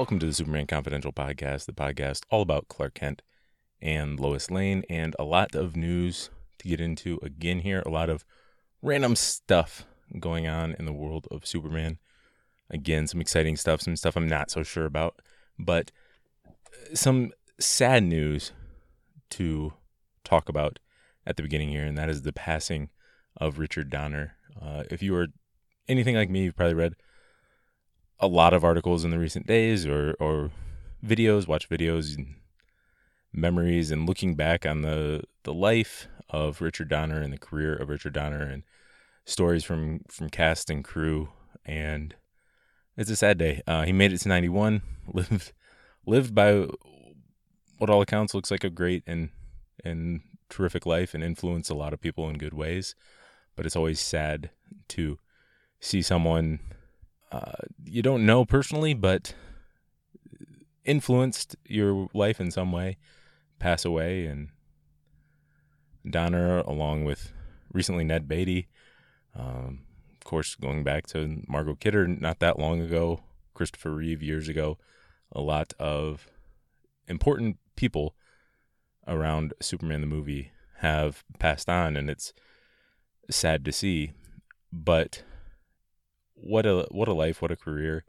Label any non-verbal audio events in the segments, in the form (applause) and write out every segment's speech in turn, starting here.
Welcome to the Superman Confidential podcast, the podcast all about Clark Kent and Lois Lane, and a lot of news to get into again here. A lot of random stuff going on in the world of Superman. Again, some exciting stuff, some stuff I'm not so sure about, but some sad news to talk about at the beginning here, and that is the passing of Richard Donner. Uh, if you are anything like me, you've probably read a lot of articles in the recent days or or videos, watch videos and memories and looking back on the the life of Richard Donner and the career of Richard Donner and stories from from cast and crew and it's a sad day. Uh, he made it to 91, (laughs) lived lived by what all accounts looks like a great and and terrific life and influenced a lot of people in good ways. But it's always sad to see someone uh, you don't know personally, but influenced your life in some way, pass away. And Donner, along with recently Ned Beatty, um, of course, going back to Margot Kidder not that long ago, Christopher Reeve years ago, a lot of important people around Superman the movie have passed on, and it's sad to see. But what a what a life, what a career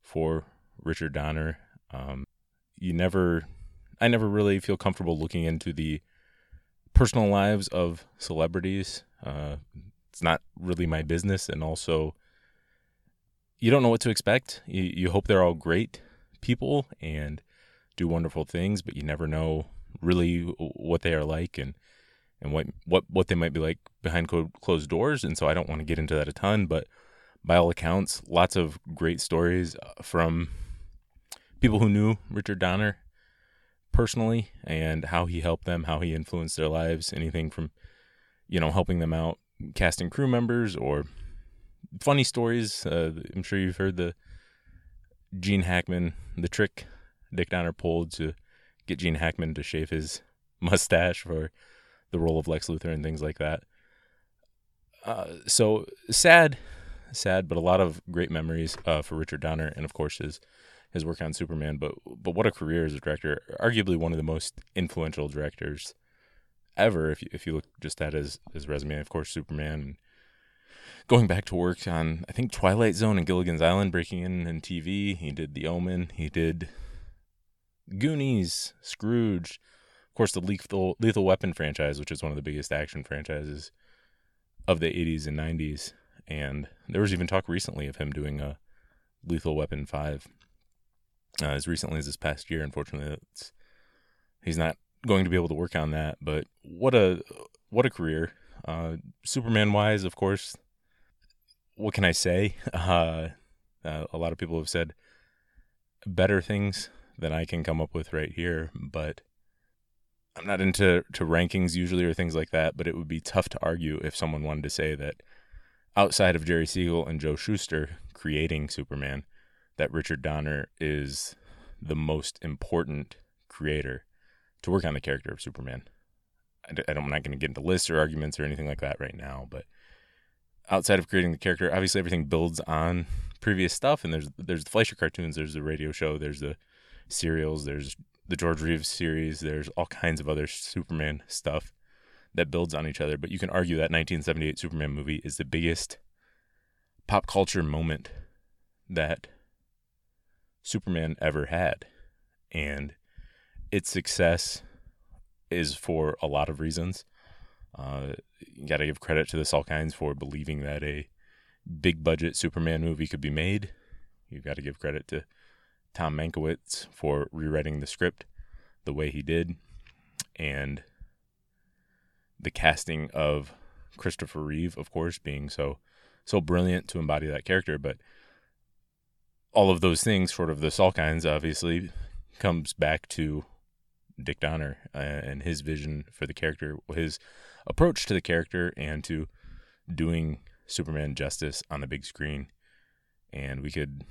for Richard Donner. Um, you never, I never really feel comfortable looking into the personal lives of celebrities. Uh, it's not really my business, and also, you don't know what to expect. You you hope they're all great people and do wonderful things, but you never know really what they are like and and what what what they might be like behind closed doors. And so I don't want to get into that a ton, but by all accounts, lots of great stories uh, from people who knew Richard Donner personally and how he helped them, how he influenced their lives, anything from, you know, helping them out, casting crew members or funny stories. Uh, I'm sure you've heard the Gene Hackman, the trick Dick Donner pulled to get Gene Hackman to shave his (laughs) mustache for the role of Lex Luthor and things like that. Uh, so sad sad, but a lot of great memories uh, for Richard Donner, and of course his his work on Superman. But but what a career as a director! Arguably one of the most influential directors ever. If you, if you look just at his his resume, of course Superman. Going back to work on, I think Twilight Zone and Gilligan's Island, breaking in in TV. He did The Omen. He did Goonies, Scrooge, of course, the Lethal Lethal Weapon franchise, which is one of the biggest action franchises of the 80s and 90s. And there was even talk recently of him doing a Lethal Weapon 5 uh, as recently as this past year. Unfortunately, he's not going to be able to work on that. But what a what a career! Uh, Superman wise, of course. What can I say? (laughs) Uh, uh, a lot of people have said better things than I can come up with right here, but I'm not into to rankings usually or things like that. But it would be tough to argue if someone wanted to say that outside of Jerry Siegel and Joe Shuster creating Superman, that Richard Donner is the most important creator to work on the character of Superman. I, am not going to get into lists or arguments or anything like that right now, but outside of creating the character, obviously everything builds on previous stuff. And there's there's the Fleischer cartoons, there's the radio show, there's the serials, there's the George Reeves series, there's all kinds of other Superman stuff that builds on each other. But you can argue that 1978 Superman movie is the biggest pop culture moment that Superman ever had. And its success is for a lot of reasons. Uh, you got to give credit to the Salkinds for believing that a big budget Superman movie could be made. You've got to give credit to Tom Mankiewicz for rewriting the script the way he did. And the casting of Christopher Reeve, of course, being so so brilliant to embody that character, but all of those things, sort of the Salkinds, obviously, comes back to Dick Donner uh, and his vision for the character, his approach to the character, and to doing Superman justice on the big screen. And we could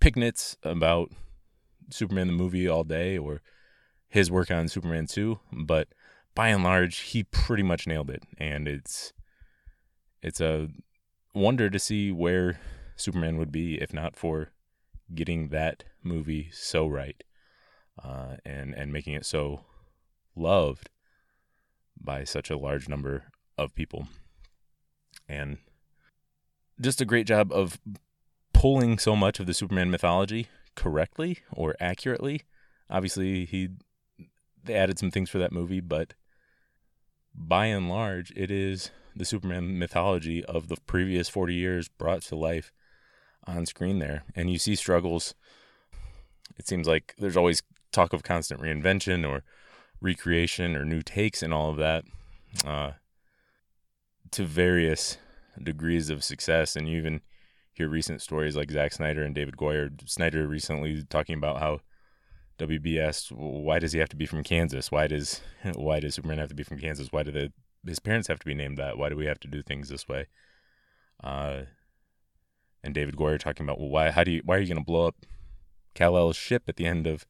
pick nits about Superman the movie all day or his work on Superman 2, but by and large, he pretty much nailed it, and it's it's a wonder to see where Superman would be if not for getting that movie so right, uh, and and making it so loved by such a large number of people, and just a great job of pulling so much of the Superman mythology correctly or accurately. Obviously, he they added some things for that movie, but by and large, it is the Superman mythology of the previous 40 years brought to life on screen there. And you see struggles. It seems like there's always talk of constant reinvention or recreation or new takes and all of that uh, to various degrees of success. And you even hear recent stories like Zack Snyder and David Goyer. Snyder recently talking about how WB asked, "Why does he have to be from Kansas? Why does (laughs) why does Superman have to be from Kansas? Why do the his parents have to be named that? Why do we have to do things this way?" Uh, and David Goyer talking about, "Well, why? How do you? Why are you going to blow up Kal El's ship at the end of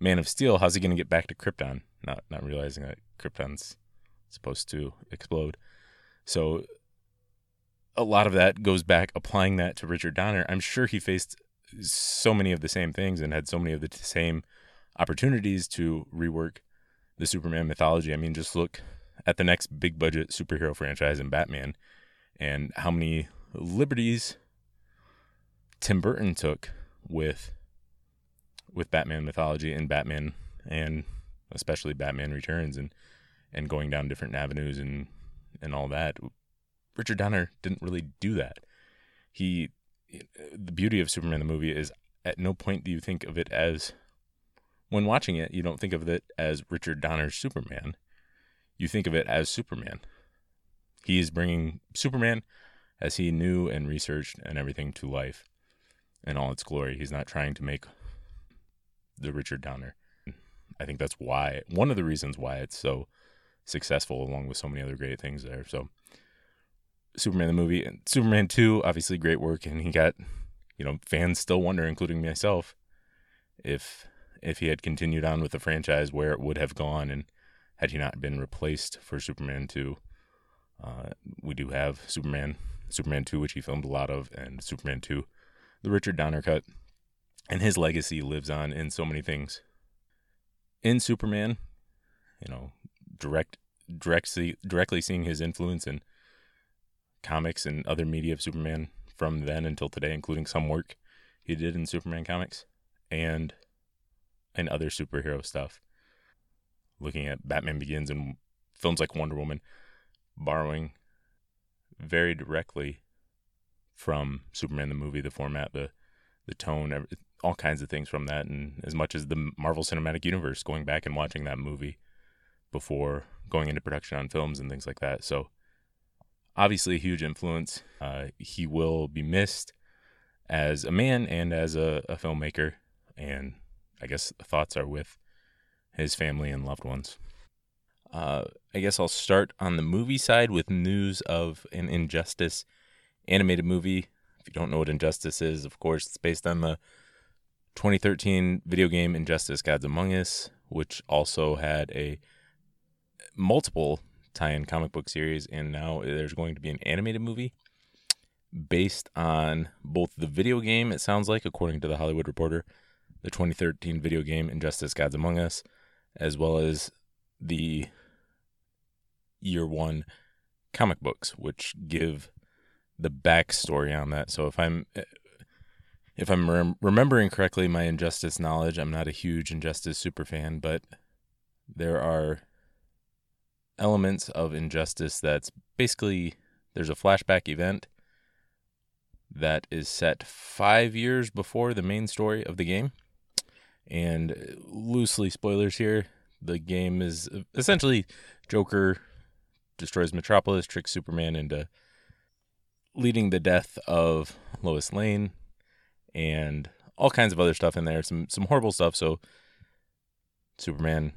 Man of Steel? How's he going to get back to Krypton? Not not realizing that Krypton's supposed to explode. So a lot of that goes back applying that to Richard Donner. I'm sure he faced so many of the same things and had so many of the same opportunities to rework the Superman mythology. I mean, just look at the next big budget superhero franchise in Batman and how many liberties Tim Burton took with with Batman mythology and Batman and especially Batman Returns and and going down different avenues and and all that. Richard Donner didn't really do that. He the beauty of Superman the movie is at no point do you think of it as when watching it, you don't think of it as Richard Donner's Superman. You think of it as Superman. He is bringing Superman as he knew and researched and everything to life in all its glory. He's not trying to make the Richard Donner. I think that's why one of the reasons why it's so successful along with so many other great things there. So Superman the movie and Superman 2 obviously great work and he got you know fans still wonder including myself if if he had continued on with the franchise where it would have gone and had he not been replaced for Superman 2 uh, we do have Superman Superman 2 which he filmed a lot of and Superman 2 the Richard Donner cut. And his legacy lives on in so many things. In Superman you know direct directly directly seeing his influence in comics and other media of Superman from then until today, including some work he did in Superman comics and and other superhero stuff. Looking at Batman Begins and films like Wonder Woman, borrowing very directly from Superman the movie, the format, the the tone, all kinds of things from that, and as much as the Marvel Cinematic Universe, going back and watching that movie before going into production on films and things like that. So obviously a huge influence. Uh, he will be missed as a man and as a, a filmmaker. And I guess thoughts are with his family and loved ones. Uh, I guess I'll start on the movie side with news of an Injustice animated movie. If you don't know what Injustice is, of course, it's based on the 2013 video game Injustice Gods Among Us, which also had a multiple tie-in comic book series, and now there's going to be an animated movie based on both the video game. It sounds like, according to the Hollywood Reporter, the 2013 video game Injustice: Gods Among Us, as well as the year one comic books, which give the backstory on that. So if I'm if I'm rem- remembering correctly, my Injustice knowledge, I'm not a huge Injustice super fan, but there are elements of injustice that's basically there's a flashback event that is set five years before the main story of the game. And loosely spoilers here, the game is essentially Joker destroys Metropolis, tricks Superman into leading the death of Lois Lane and all kinds of other stuff in there. Some some horrible stuff. So Superman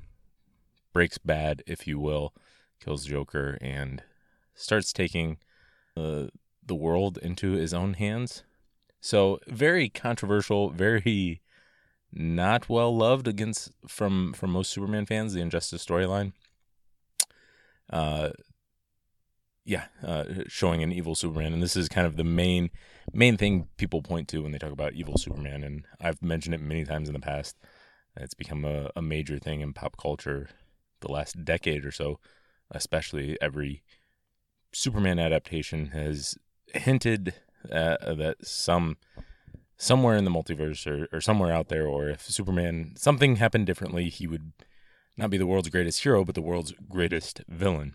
breaks bad, if you will, kills Joker, and starts taking uh, the world into his own hands. So very controversial, very not well loved against from from most Superman fans. The Injustice storyline. Uh, yeah, uh, showing an evil Superman, and this is kind of the main main thing people point to when they talk about evil Superman, and I've mentioned it many times in the past. It's become a, a major thing in pop culture the last decade or so, especially every Superman adaptation has hinted uh, that some somewhere in the multiverse or, or somewhere out there, or if Superman something happened differently, he would not be the world's greatest hero, but the world's greatest villain.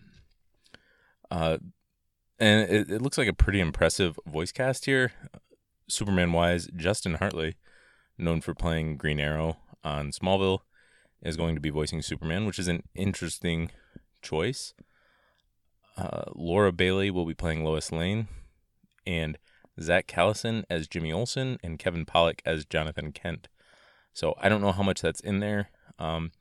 Uh, and it, it looks like a pretty impressive voice cast here. Superman wise, Justin Hartley, known for playing Green Arrow on Smallville, is going to be voicing Superman, which is an interesting choice. Uh, Laura Bailey will be playing Lois Lane, and Zach Callison as Jimmy Olsen, and Kevin Pollak as Jonathan Kent. So I don't know how much that's in there. Um,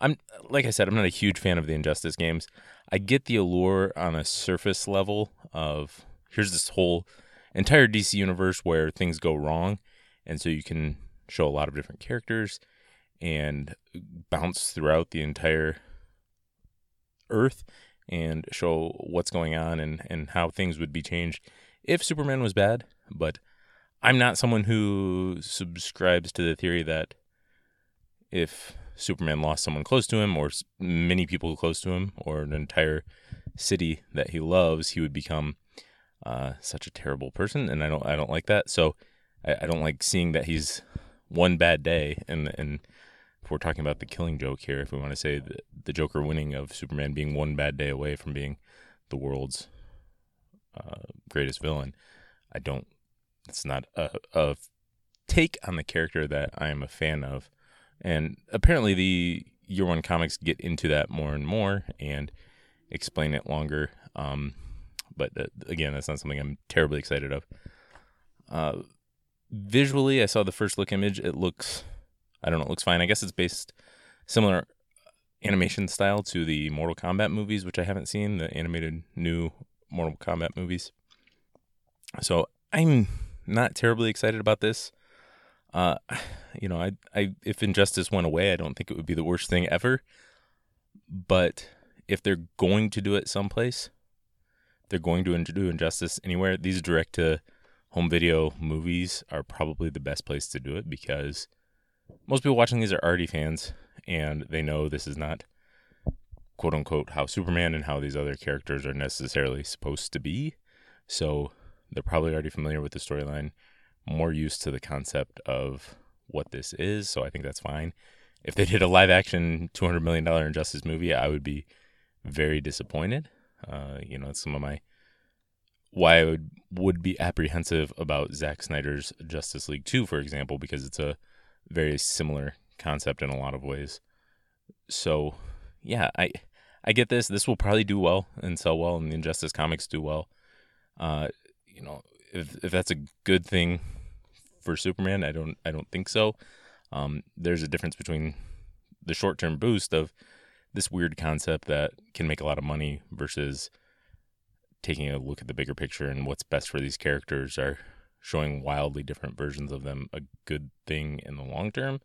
I'm like I said, I'm not a huge fan of the Injustice games. I get the allure on a surface level of here's this whole entire DC universe where things go wrong, and so you can show a lot of different characters and bounce throughout the entire Earth and show what's going on and, and how things would be changed if Superman was bad. But I'm not someone who subscribes to the theory that if Superman lost someone close to him, or many people close to him, or an entire city that he loves, he would become uh, such a terrible person, and I don't I don't like that. So I, I, don't like seeing that he's one bad day, and and if we're talking about the killing joke here, if we want to say the, the Joker winning of Superman being one bad day away from being the world's uh, greatest villain, I don't. It's not a, a take on the character that I am a fan of. And apparently, the year one comics get into that more and more and explain it longer. Um, but uh, again, that's not something I'm terribly excited of. Uh, visually, I saw the first look image. It looks, I don't know, it looks fine. I guess it's based similar animation style to the Mortal Kombat movies, which I haven't seen, the animated new Mortal Kombat movies. So I'm not terribly excited about this. Uh, (sighs) you know, I, I, if injustice went away, I don't think it would be the worst thing ever. But if they're going to do it someplace, they're going to do injustice anywhere. These direct to home video movies are probably the best place to do it because most people watching these are already fans and they know this is not quote unquote how Superman and how these other characters are necessarily supposed to be. So they're probably already familiar with the storyline more used to the concept of what this is, so I think that's fine. If they did a live action $200 million Injustice movie, I would be very disappointed. Uh, you know, some of my why I would would be apprehensive about Zack Snyder's Justice League 2, for example, because it's a very similar concept in a lot of ways. So, yeah, I I get this. This will probably do well and sell well, and the Injustice comics do well. Uh, you know, if if that's a good thing for Superman. I don't I don't think so. Um, there's a difference between the short term boost of this weird concept that can make a lot of money versus taking a look at the bigger picture and what's best for these characters are showing wildly different versions of them a good thing in the long term.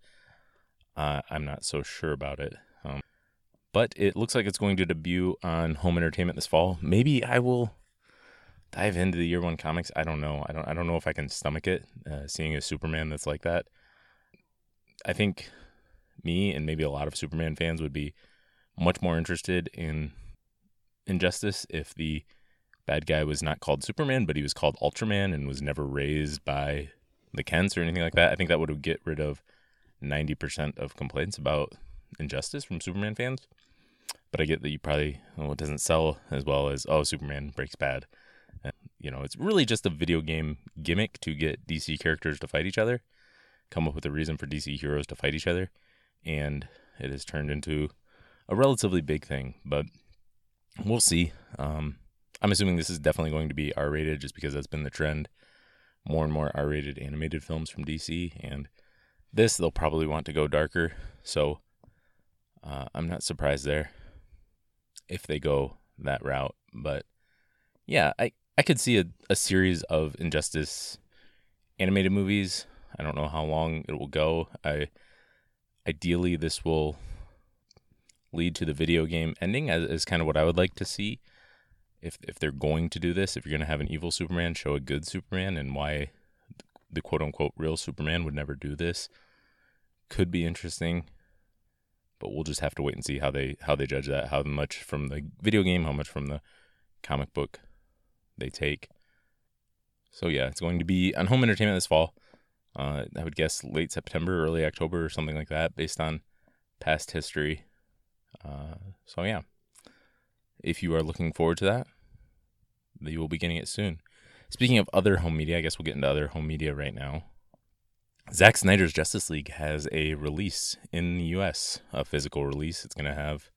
Uh, I'm not so sure about it. Um, but it looks like it's going to debut on home entertainment this fall. Maybe I will dive into the year one comics. I don't know. I don't. I don't know if I can stomach it. Uh, seeing a Superman that's like that. I think me and maybe a lot of Superman fans would be much more interested in Injustice if the bad guy was not called Superman, but he was called Ultraman and was never raised by the Kents or anything like that. I think that would get rid of ninety percent of complaints about Injustice from Superman fans. But I get that you probably well, it doesn't sell as well as oh Superman breaks bad And, you know, it's really just a video game gimmick to get DC characters to fight each other, come up with a reason for DC heroes to fight each other, and it has turned into a relatively big thing. But we'll see. Um, I'm assuming this is definitely going to be R rated just because that's been the trend. More and more R rated animated films from DC, and this they'll probably want to go darker. So uh, I'm not surprised there if they go that route. But yeah, I I could see a, a series of Injustice animated movies. I don't know how long it will go. I ideally this will lead to the video game ending as is kind of what I would like to see. if if they're going to do this, if you're going to have an evil Superman, show a good Superman, and why the quote unquote real Superman would never do this could be interesting. But we'll just have to wait and see how they how they judge that, how much from the video game, how much from the comic book they take. So yeah, it's going to be on home entertainment this fall. Uh, I would guess late September, early October, or something like that, based on past history. Uh, so yeah, if you are looking forward to that, you will be getting it soon. Speaking of other home media, I guess we'll get into other home media right now. Zack Snyder's Justice League has a release in the US, a physical release. It's going to have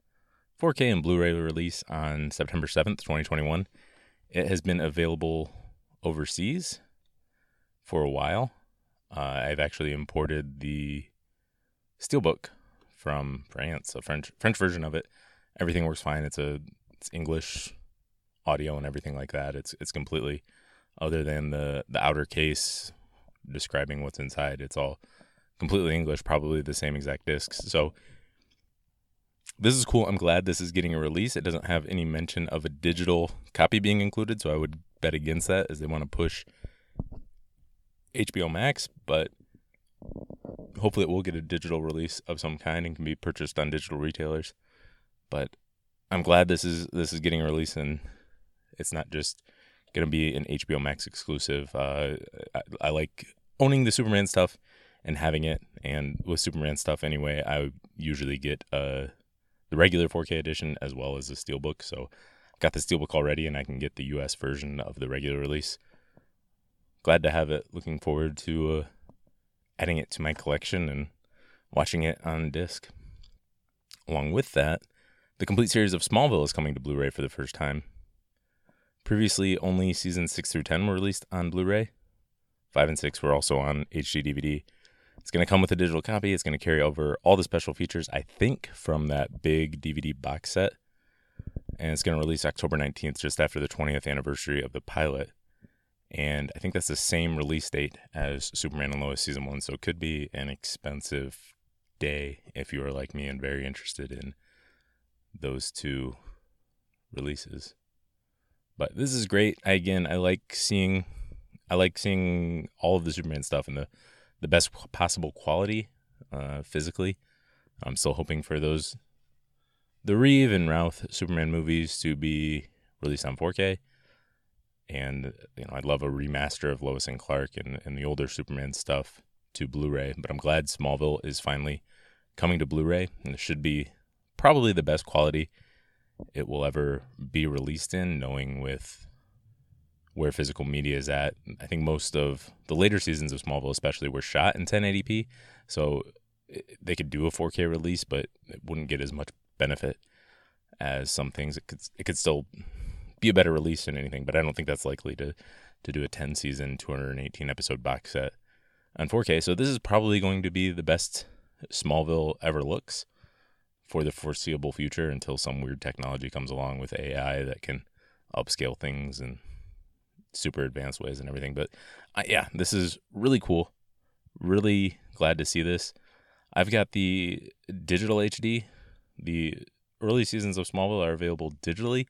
4K and Blu ray release on September 7th, 2021. It has been available overseas for a while. Uh, I've actually imported the Steelbook from France, a French French version of it. Everything works fine. It's a it's English audio and everything like that. It's it's completely other than the the outer case describing what's inside. It's all completely English, probably the same exact discs. So this is cool. I'm glad this is getting a release. It doesn't have any mention of a digital copy being included, so I would bet against that as they want to push HBO Max, but hopefully it will get a digital release of some kind and can be purchased on digital retailers. But I'm glad this is this is getting a release and it's not just going to be an HBO Max exclusive. Uh, I, I, like owning the Superman stuff and having it, and with Superman stuff anyway, I usually get uh, the regular 4K edition as well as the Steelbook. So I've got the Steelbook already, and I can get the US version of the regular release. Glad to have it. Looking forward to uh, adding it to my collection and watching it on disc. Along with that, the complete series of Smallville is coming to Blu ray for the first time. Previously, only seasons 6 through 10 were released on Blu ray. 5 and 6 were also on HD DVD. It's going to come with a digital copy. It's going to carry over all the special features, I think, from that big DVD box set. And it's going to release October 19th, just after the 20th anniversary of the pilot. And I think that's the same release date as Superman and Lois Season 1. So it could be an expensive day if you are like me and very interested in those two releases. But this is great. I, again, I like seeing I like seeing all of the Superman stuff in the the best possible quality uh, physically. I'm still hoping for those the Reeve and Routh Superman movies to be released on 4K. And you know, I'd love a remaster of Lois and Clark and, and the older Superman stuff to Blu-ray. But I'm glad Smallville is finally coming to Blu-ray, and it should be probably the best quality it will ever be released in, knowing with where physical media is at. I think most of the later seasons of Smallville, especially, were shot in 1080p, so they could do a 4K release, but it wouldn't get as much benefit as some things. It could it could still be a better release than anything, but I don't think that's likely to to do a 10 season, 218 episode box set on 4K. So this is probably going to be the best Smallville ever looks for the foreseeable future until some weird technology comes along with AI that can upscale things in super advanced ways and everything. But uh, yeah, this is really cool. Really glad to see this. I've got the digital HD. The early seasons of Smallville are available digitally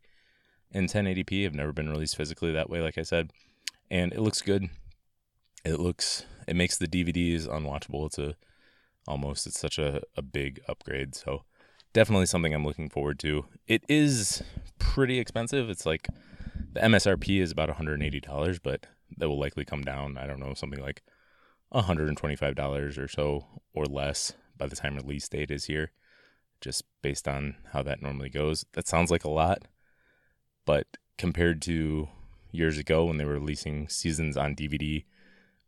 in 1080p. Have never been released physically that way, like I said, and it looks good. It looks it makes the DVDs unwatchable. It's a almost it's such a, a big upgrade. So definitely something I'm looking forward to. It is pretty expensive. It's like the MSRP is about $180, but that will likely come down. I don't know, something like $125 or so or less by the time release date is here, just based on how that normally goes. That sounds like a lot, but compared to years ago when they were releasing seasons on DVD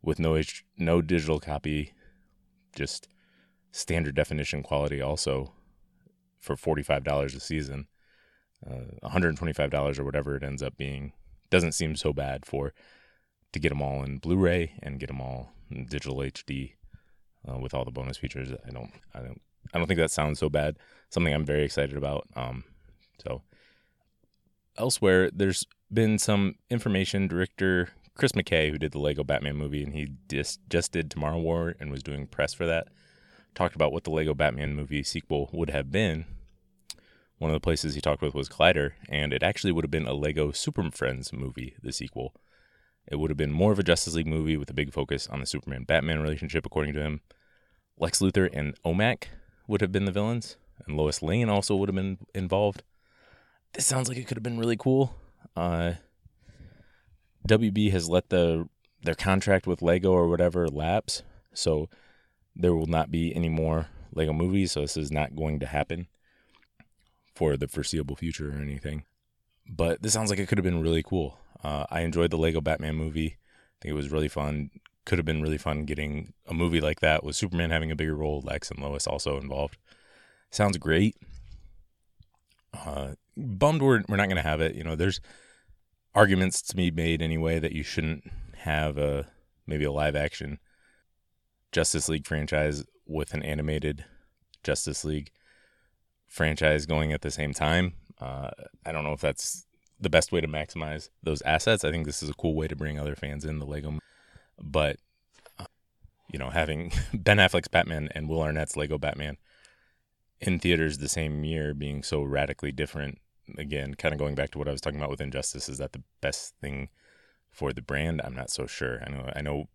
with no no digital copy, just standard definition quality also for $45 a season, uh, $125 or whatever it ends up being, doesn't seem so bad for to get them all in Blu-ray and get them all in digital HD uh, with all the bonus features. I don't, I don't, I don't think that sounds so bad. Something I'm very excited about. Um, so elsewhere, there's been some information. Director Chris McKay, who did the Lego Batman movie, and he just just did Tomorrow War and was doing press for that talked about what the Lego Batman movie sequel would have been. one of the places he talked with was Collider, and it actually would have been a Lego Super Friends movie, the sequel. It would have been more of a Justice League movie with a big focus on the Superman Batman relationship, according to him. Lex Luthor and OMAC would have been the villains, and Lois Lane also would have been involved. This sounds like it could have been really cool. Uh, WB has let the their contract with Lego or whatever lapse, so there will not be any more Lego movies. So this is not going to happen for the foreseeable future or anything. But this sounds like it could have been really cool. Uh, I enjoyed the Lego Batman movie. I think it was really fun. Could have been really fun getting a movie like that with Superman having a bigger role, Lex and Lois also involved. Sounds great. Uh, bummed we're, we're not going to have it. You know, there's arguments to be made anyway that you shouldn't have a maybe a live action Justice League franchise with an animated Justice League franchise going at the same time. Uh, I don't know if that's the best way to maximize those assets. I think this is a cool way to bring other fans in the Lego, but uh, you know, having (laughs) Ben Affleck's Batman and Will Arnett's Lego Batman in theaters the same year being so radically different. Again, kind of going back to what I was talking about with Injustice, is that the best thing for the brand? I'm not so sure. I know, I know,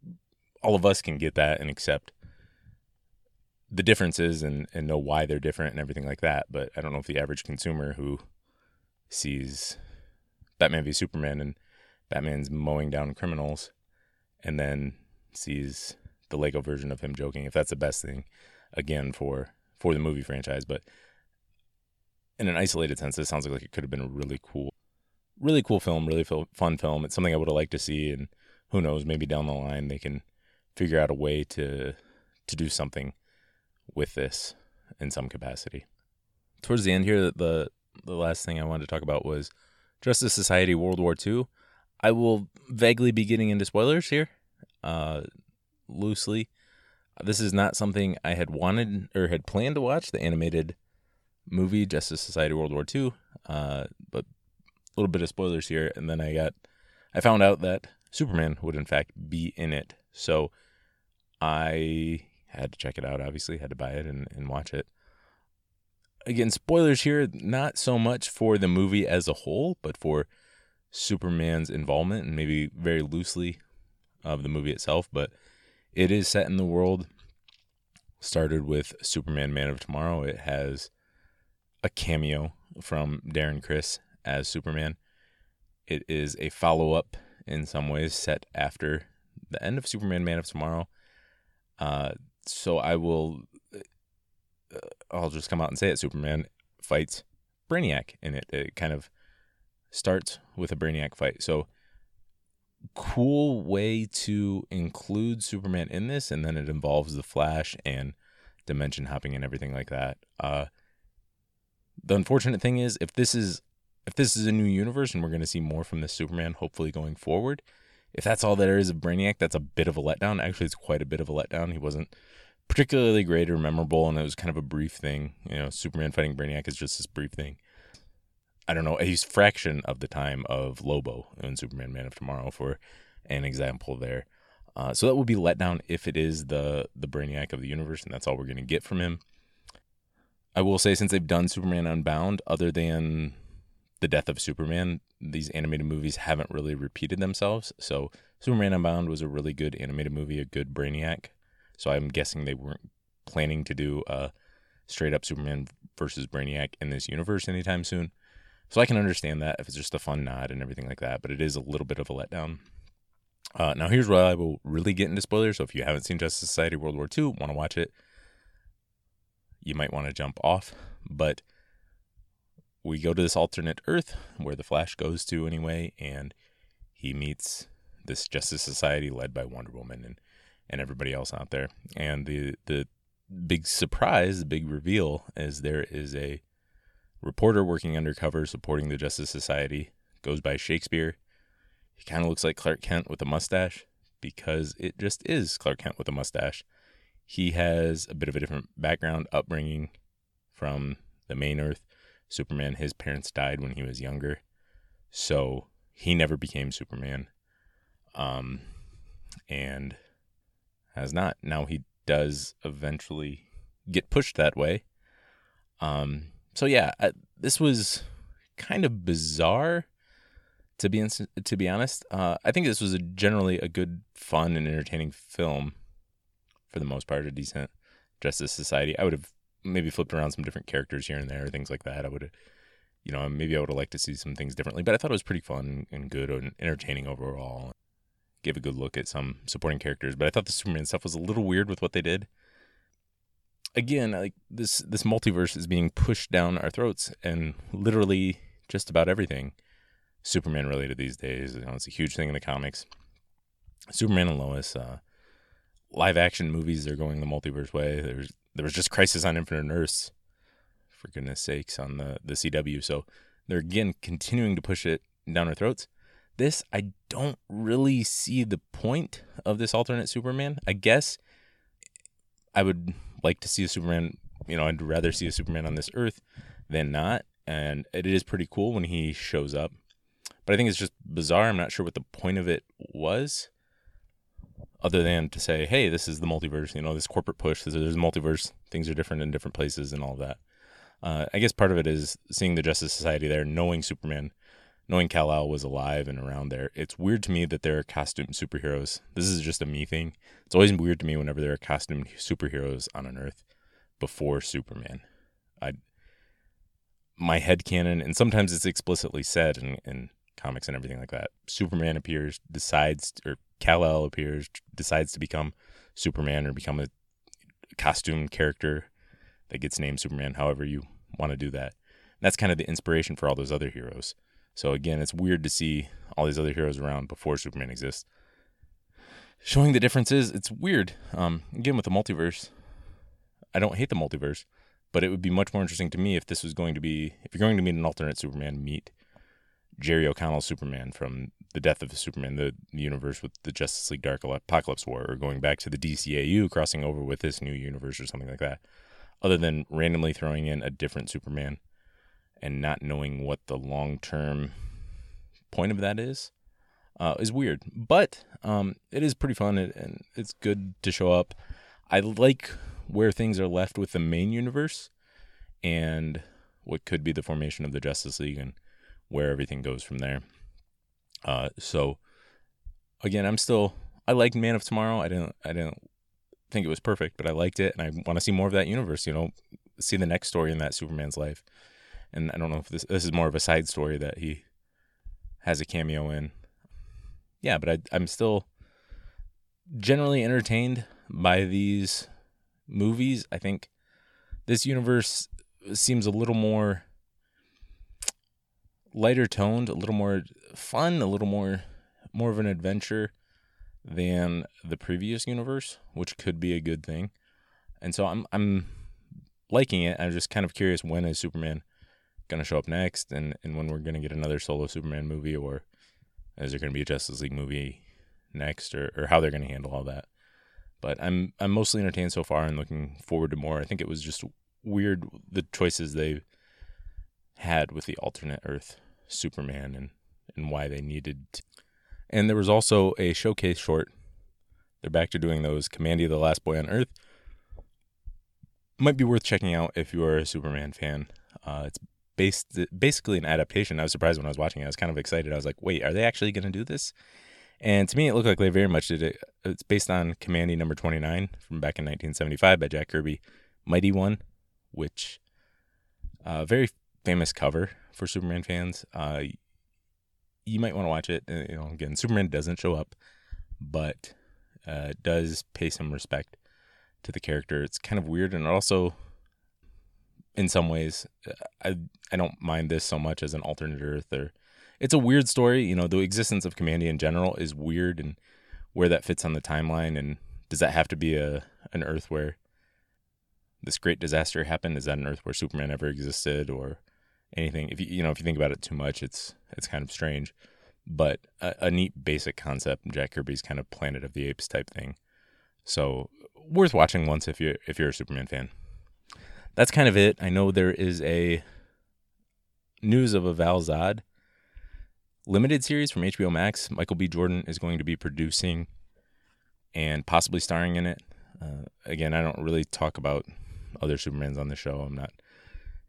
all of us can get that and accept the differences and, and know why they're different and everything like that. But I don't know if the average consumer who sees Batman v Superman and Batman's mowing down criminals and then sees the Lego version of him joking, if that's the best thing again for for the movie franchise. But in an isolated sense, this sounds like it could have been a really cool, really cool film, really fun film. It's something I would have liked to see, and who knows, maybe down the line they can figure out a way to to do something with this in some capacity. Towards the end here, the the last thing I wanted to talk about was Justice Society World War II. I will vaguely be getting into spoilers here, uh, loosely. This is not something I had wanted or had planned to watch, the animated movie Justice Society World War II. Uh, but a little bit of spoilers here, and then I got, I found out that Superman would in fact be in it. So I had to check it out, obviously, had to buy it and, and watch it. Again, spoilers here, not so much for the movie as a whole, but for Superman's involvement and maybe very loosely of the movie itself. But it is set in the world, started with Superman Man of Tomorrow. It has a cameo from Darren Criss as Superman. It is a follow up in some ways set after the end of Superman Man of Tomorrow. Uh, so I will, uh, I'll just come out and say it. Superman fights Brainiac in it. It kind of starts with a Brainiac fight. So cool way to include Superman in this, and then it involves the Flash and dimension hopping and everything like that. Uh, the unfortunate thing is, if this is if this is a new universe and we're going to see more from this Superman, hopefully going forward, if that's all there is of Brainiac, that's a bit of a letdown. Actually, it's quite a bit of a letdown. He wasn't particularly great or memorable, and it was kind of a brief thing. You know, Superman fighting Brainiac is just this brief thing. I don't know. He's fraction of the time of Lobo in Superman Man of Tomorrow for an example there. Uh, so that would be letdown if it is the the Brainiac of the universe, and that's all we're going to get from him. I will say, since they've done Superman Unbound, other than the death of Superman, these animated movies haven't really repeated themselves. So Superman Unbound was a really good animated movie, a good Brainiac. So I'm guessing they weren't planning to do a straight up Superman versus Brainiac in this universe anytime soon. So I can understand that if it's just a fun nod and everything like that, but it is a little bit of a letdown. Uh, now here's where I will really get into spoilers. So if you haven't seen Justice Society World War II, want to watch it, you might want to jump off. But we go to this alternate Earth where the Flash goes to anyway, and he meets this Justice Society led by Wonder Woman and, and everybody else out there. And the the big surprise, the big reveal is there is a reporter working undercover supporting the Justice Society, goes by Shakespeare. He kind of looks like Clark Kent with a mustache because it just is Clark Kent with a mustache. He has a bit of a different background, upbringing from the main Earth Superman, his parents died when he was younger. So he never became Superman. Um, and has not. Now he does eventually get pushed that way. Um, so yeah, this was kind of bizarre to be to be honest. Uh, I think this was a generally a good, fun, and entertaining film for the most part. A decent Justice Society. I would have maybe flipped around some different characters here and there, things like that. I would you know, maybe I would have liked to see some things differently. But I thought it was pretty fun and good and entertaining overall. Gave a good look at some supporting characters, but I thought the Superman stuff was a little weird with what they did again, like this this multiverse is being pushed down our throats, and literally just about everything Superman related these days. You know, it's a huge thing in the comics. Superman and Lois, uh, live action movies are going the multiverse way. There's there was just Crisis on Infinite Earths, for goodness sakes, on the the CW. So they're again continuing to push it down our throats. This I don't really see the point of this alternate Superman. I guess I would like to see a Superman. You know, I'd rather see a Superman on this Earth than not. And it is pretty cool when he shows up. But I think it's just bizarre. I'm not sure what the point of it was, other than to say, hey, this is the multiverse. You know, this corporate push. There's multiverse. Things are different in different places and all that. Uh, I guess part of it is seeing the Justice Society there, knowing Superman, knowing Kal El was alive and around there. It's weird to me that there are costume superheroes. This is just a me thing. It's always weird to me whenever there are costume superheroes on an Earth before Superman. I my head canon, and sometimes it's explicitly said and, in comics and everything like that. Superman appears, decides, or Kal El appears, decides to become Superman or become a costume character that gets named Superman, however you want to do that. And that's kind of the inspiration for all those other heroes. So again, it's weird to see all these other heroes around before Superman exists. Showing the differences, it's weird. Um, again, with the multiverse, I don't hate the multiverse, but it would be much more interesting to me if this was going to be, if you're going to meet an alternate Superman, meet Jerry O'Connell's Superman from the Death of Superman, the, the universe with the Justice League Dark Apocalypse War, or going back to the DCAU, crossing over with this new universe or something like that. Other than randomly throwing in a different Superman and not knowing what the long term point of that is, uh, is weird. But um, it is pretty fun and it's good to show up. I like where things are left with the main universe and what could be the formation of the Justice League and where everything goes from there. Uh, so again, I'm still I liked Man of Tomorrow. I didn't I didn't think it was perfect, but I liked it and I want to see more of that universe, you know, see the next story in that Superman's life. And I don't know if this this is more of a side story that he has a cameo in. Yeah, but I I'm still generally entertained by these movies. I think this universe seems a little more lighter toned, a little more fun, a little more more of an adventure than the previous universe, which could be a good thing. And so I'm I'm liking it. I'm just kind of curious when is Superman gonna show up next and, and when we're gonna get another solo Superman movie or is there gonna be a Justice League movie next or, or how they're gonna handle all that. But I'm I'm mostly entertained so far and looking forward to more. I think it was just weird the choices they had with the alternate Earth Superman and and why they needed. To. And there was also a showcase short. They're back to doing those. Kamandi, the Last Boy on Earth. Might be worth checking out if you are a Superman fan. Uh, it's based basically an adaptation. I was surprised when I was watching it. I was kind of excited. I was like, wait, are they actually going to do this? And to me, it looked like they very much did it. It's based on Kamandi number 29 from back in 1975 by Jack Kirby, Mighty One, which uh, very famous cover for Superman fans. Uh, you might want to watch it. Uh, you know, again, Superman doesn't show up, but uh, does pay some respect to the character. It's kind of weird, and also, in some ways, uh, I I don't mind this so much as an alternate Earth or it's a weird story. You know, the existence of Kamandi in general is weird, and where that fits on the timeline, and does that have to be a an Earth where this great disaster happened? Is that an Earth where Superman ever existed, or anything? If you you know, if you think about it too much, it's it's kind of strange, but a, a neat basic concept. Jack Kirby's kind of Planet of the Apes type thing. So worth watching once if you if you're a Superman fan. That's kind of it. I know there is a news of a Val Zod limited series from HBO Max. Michael B. Jordan is going to be producing and possibly starring in it. Uh, again, I don't really talk about other Supermans on the show. I'm not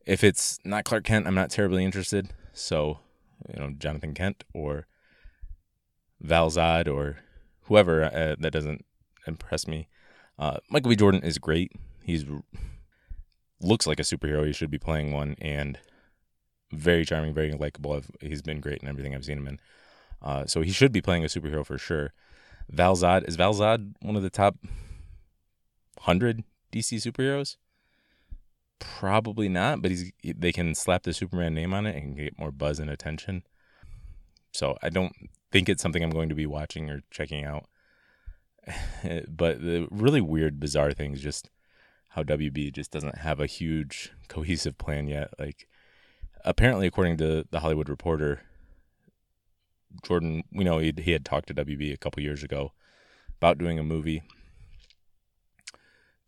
If it's not Clark Kent, I'm not terribly interested. So, you know, Jonathan Kent or Val Zod or whoever uh, that doesn't impress me. Uh, Michael B. Jordan is great. He's looks like a superhero. He should be playing one, and very charming, very likable. He's been great in everything I've seen him in. Uh, so he should be playing a superhero for sure. Val Zod is Val Zod one of the top hundred DC superheroes? Probably not, but he's they can slap the Superman name on it and get more buzz and attention. So I don't think it's something I'm going to be watching or checking out. (laughs) but the really weird, bizarre thing is just how WB just doesn't have a huge cohesive plan yet. Like apparently, according to the Hollywood Reporter, Jordan, we know he he had talked to WB a couple years ago about doing a movie.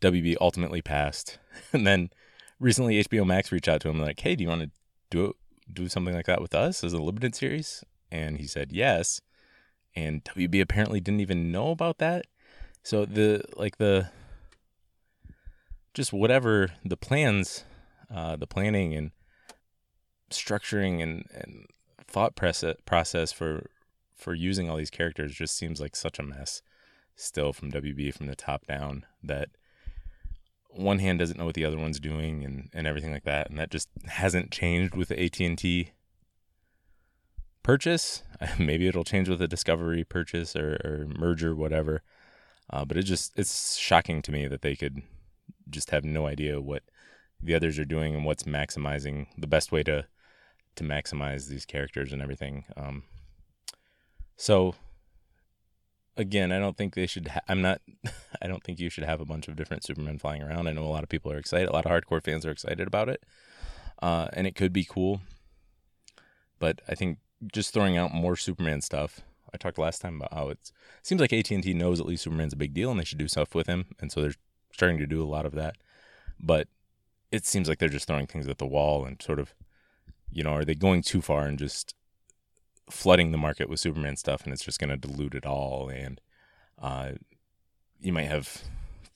WB ultimately passed, (laughs) and then recently HBO Max reached out to him like, "Hey, do you want to do do something like that with us as a limited series?" And he said yes. And WB apparently didn't even know about that. So the like the just whatever the plans, uh, the planning and structuring and, and thought process for for using all these characters just seems like such a mess still from WB from the top down that one hand doesn't know what the other one's doing and, and everything like that and that just hasn't changed with the AT&T purchase (laughs) maybe it'll change with a discovery purchase or, or merger whatever uh, but it just it's shocking to me that they could just have no idea what the others are doing and what's maximizing the best way to to maximize these characters and everything. Um, so again, I don't think they should. Ha- I'm not. (laughs) I don't think you should have a bunch of different Supermen flying around. I know a lot of people are excited. A lot of hardcore fans are excited about it, uh, and it could be cool. But I think just throwing out more Superman stuff. I talked last time about how it seems like AT and T knows at least Superman's a big deal, and they should do stuff with him, and so they're starting to do a lot of that. But it seems like they're just throwing things at the wall and sort of you know, are they going too far and just flooding the market with Superman stuff and it's just going to dilute it all? And uh, you might have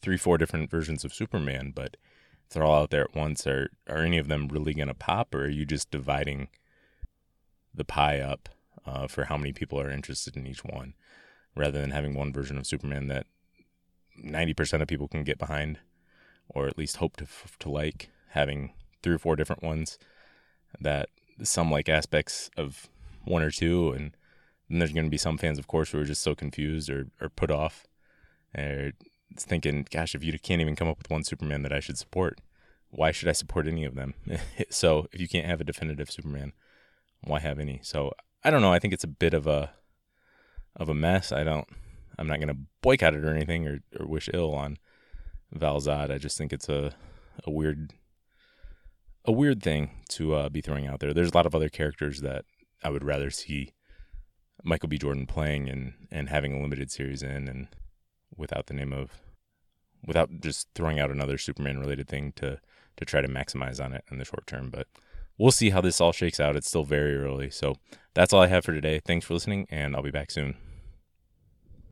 three, four different versions of Superman, but if they're all out there at once, are are any of them really going to pop, or are you just dividing the pie up uh, for how many people are interested in each one, rather than having one version of Superman that ninety percent of people can get behind, or at least hope to to like? Having three or four different ones that some like aspects of one or two, and then there's going to be some fans, of course, who are just so confused or, or put off, or thinking, "Gosh, if you can't even come up with one Superman that I should support, why should I support any of them?" (laughs) so if you can't have a definitive Superman, why have any? So I don't know. I think it's a bit of a of a mess. I don't. I'm not going to boycott it or anything or, or wish ill on Val Zod. I just think it's a a weird a weird thing to uh, be throwing out there. There's a lot of other characters that I would rather see Michael B. Jordan playing and and having a limited series in, and without the name of, without just throwing out another Superman related thing to to try to maximize on it in the short term. But we'll see how this all shakes out. It's still very early, so that's all I have for today. Thanks for listening, and I'll be back soon.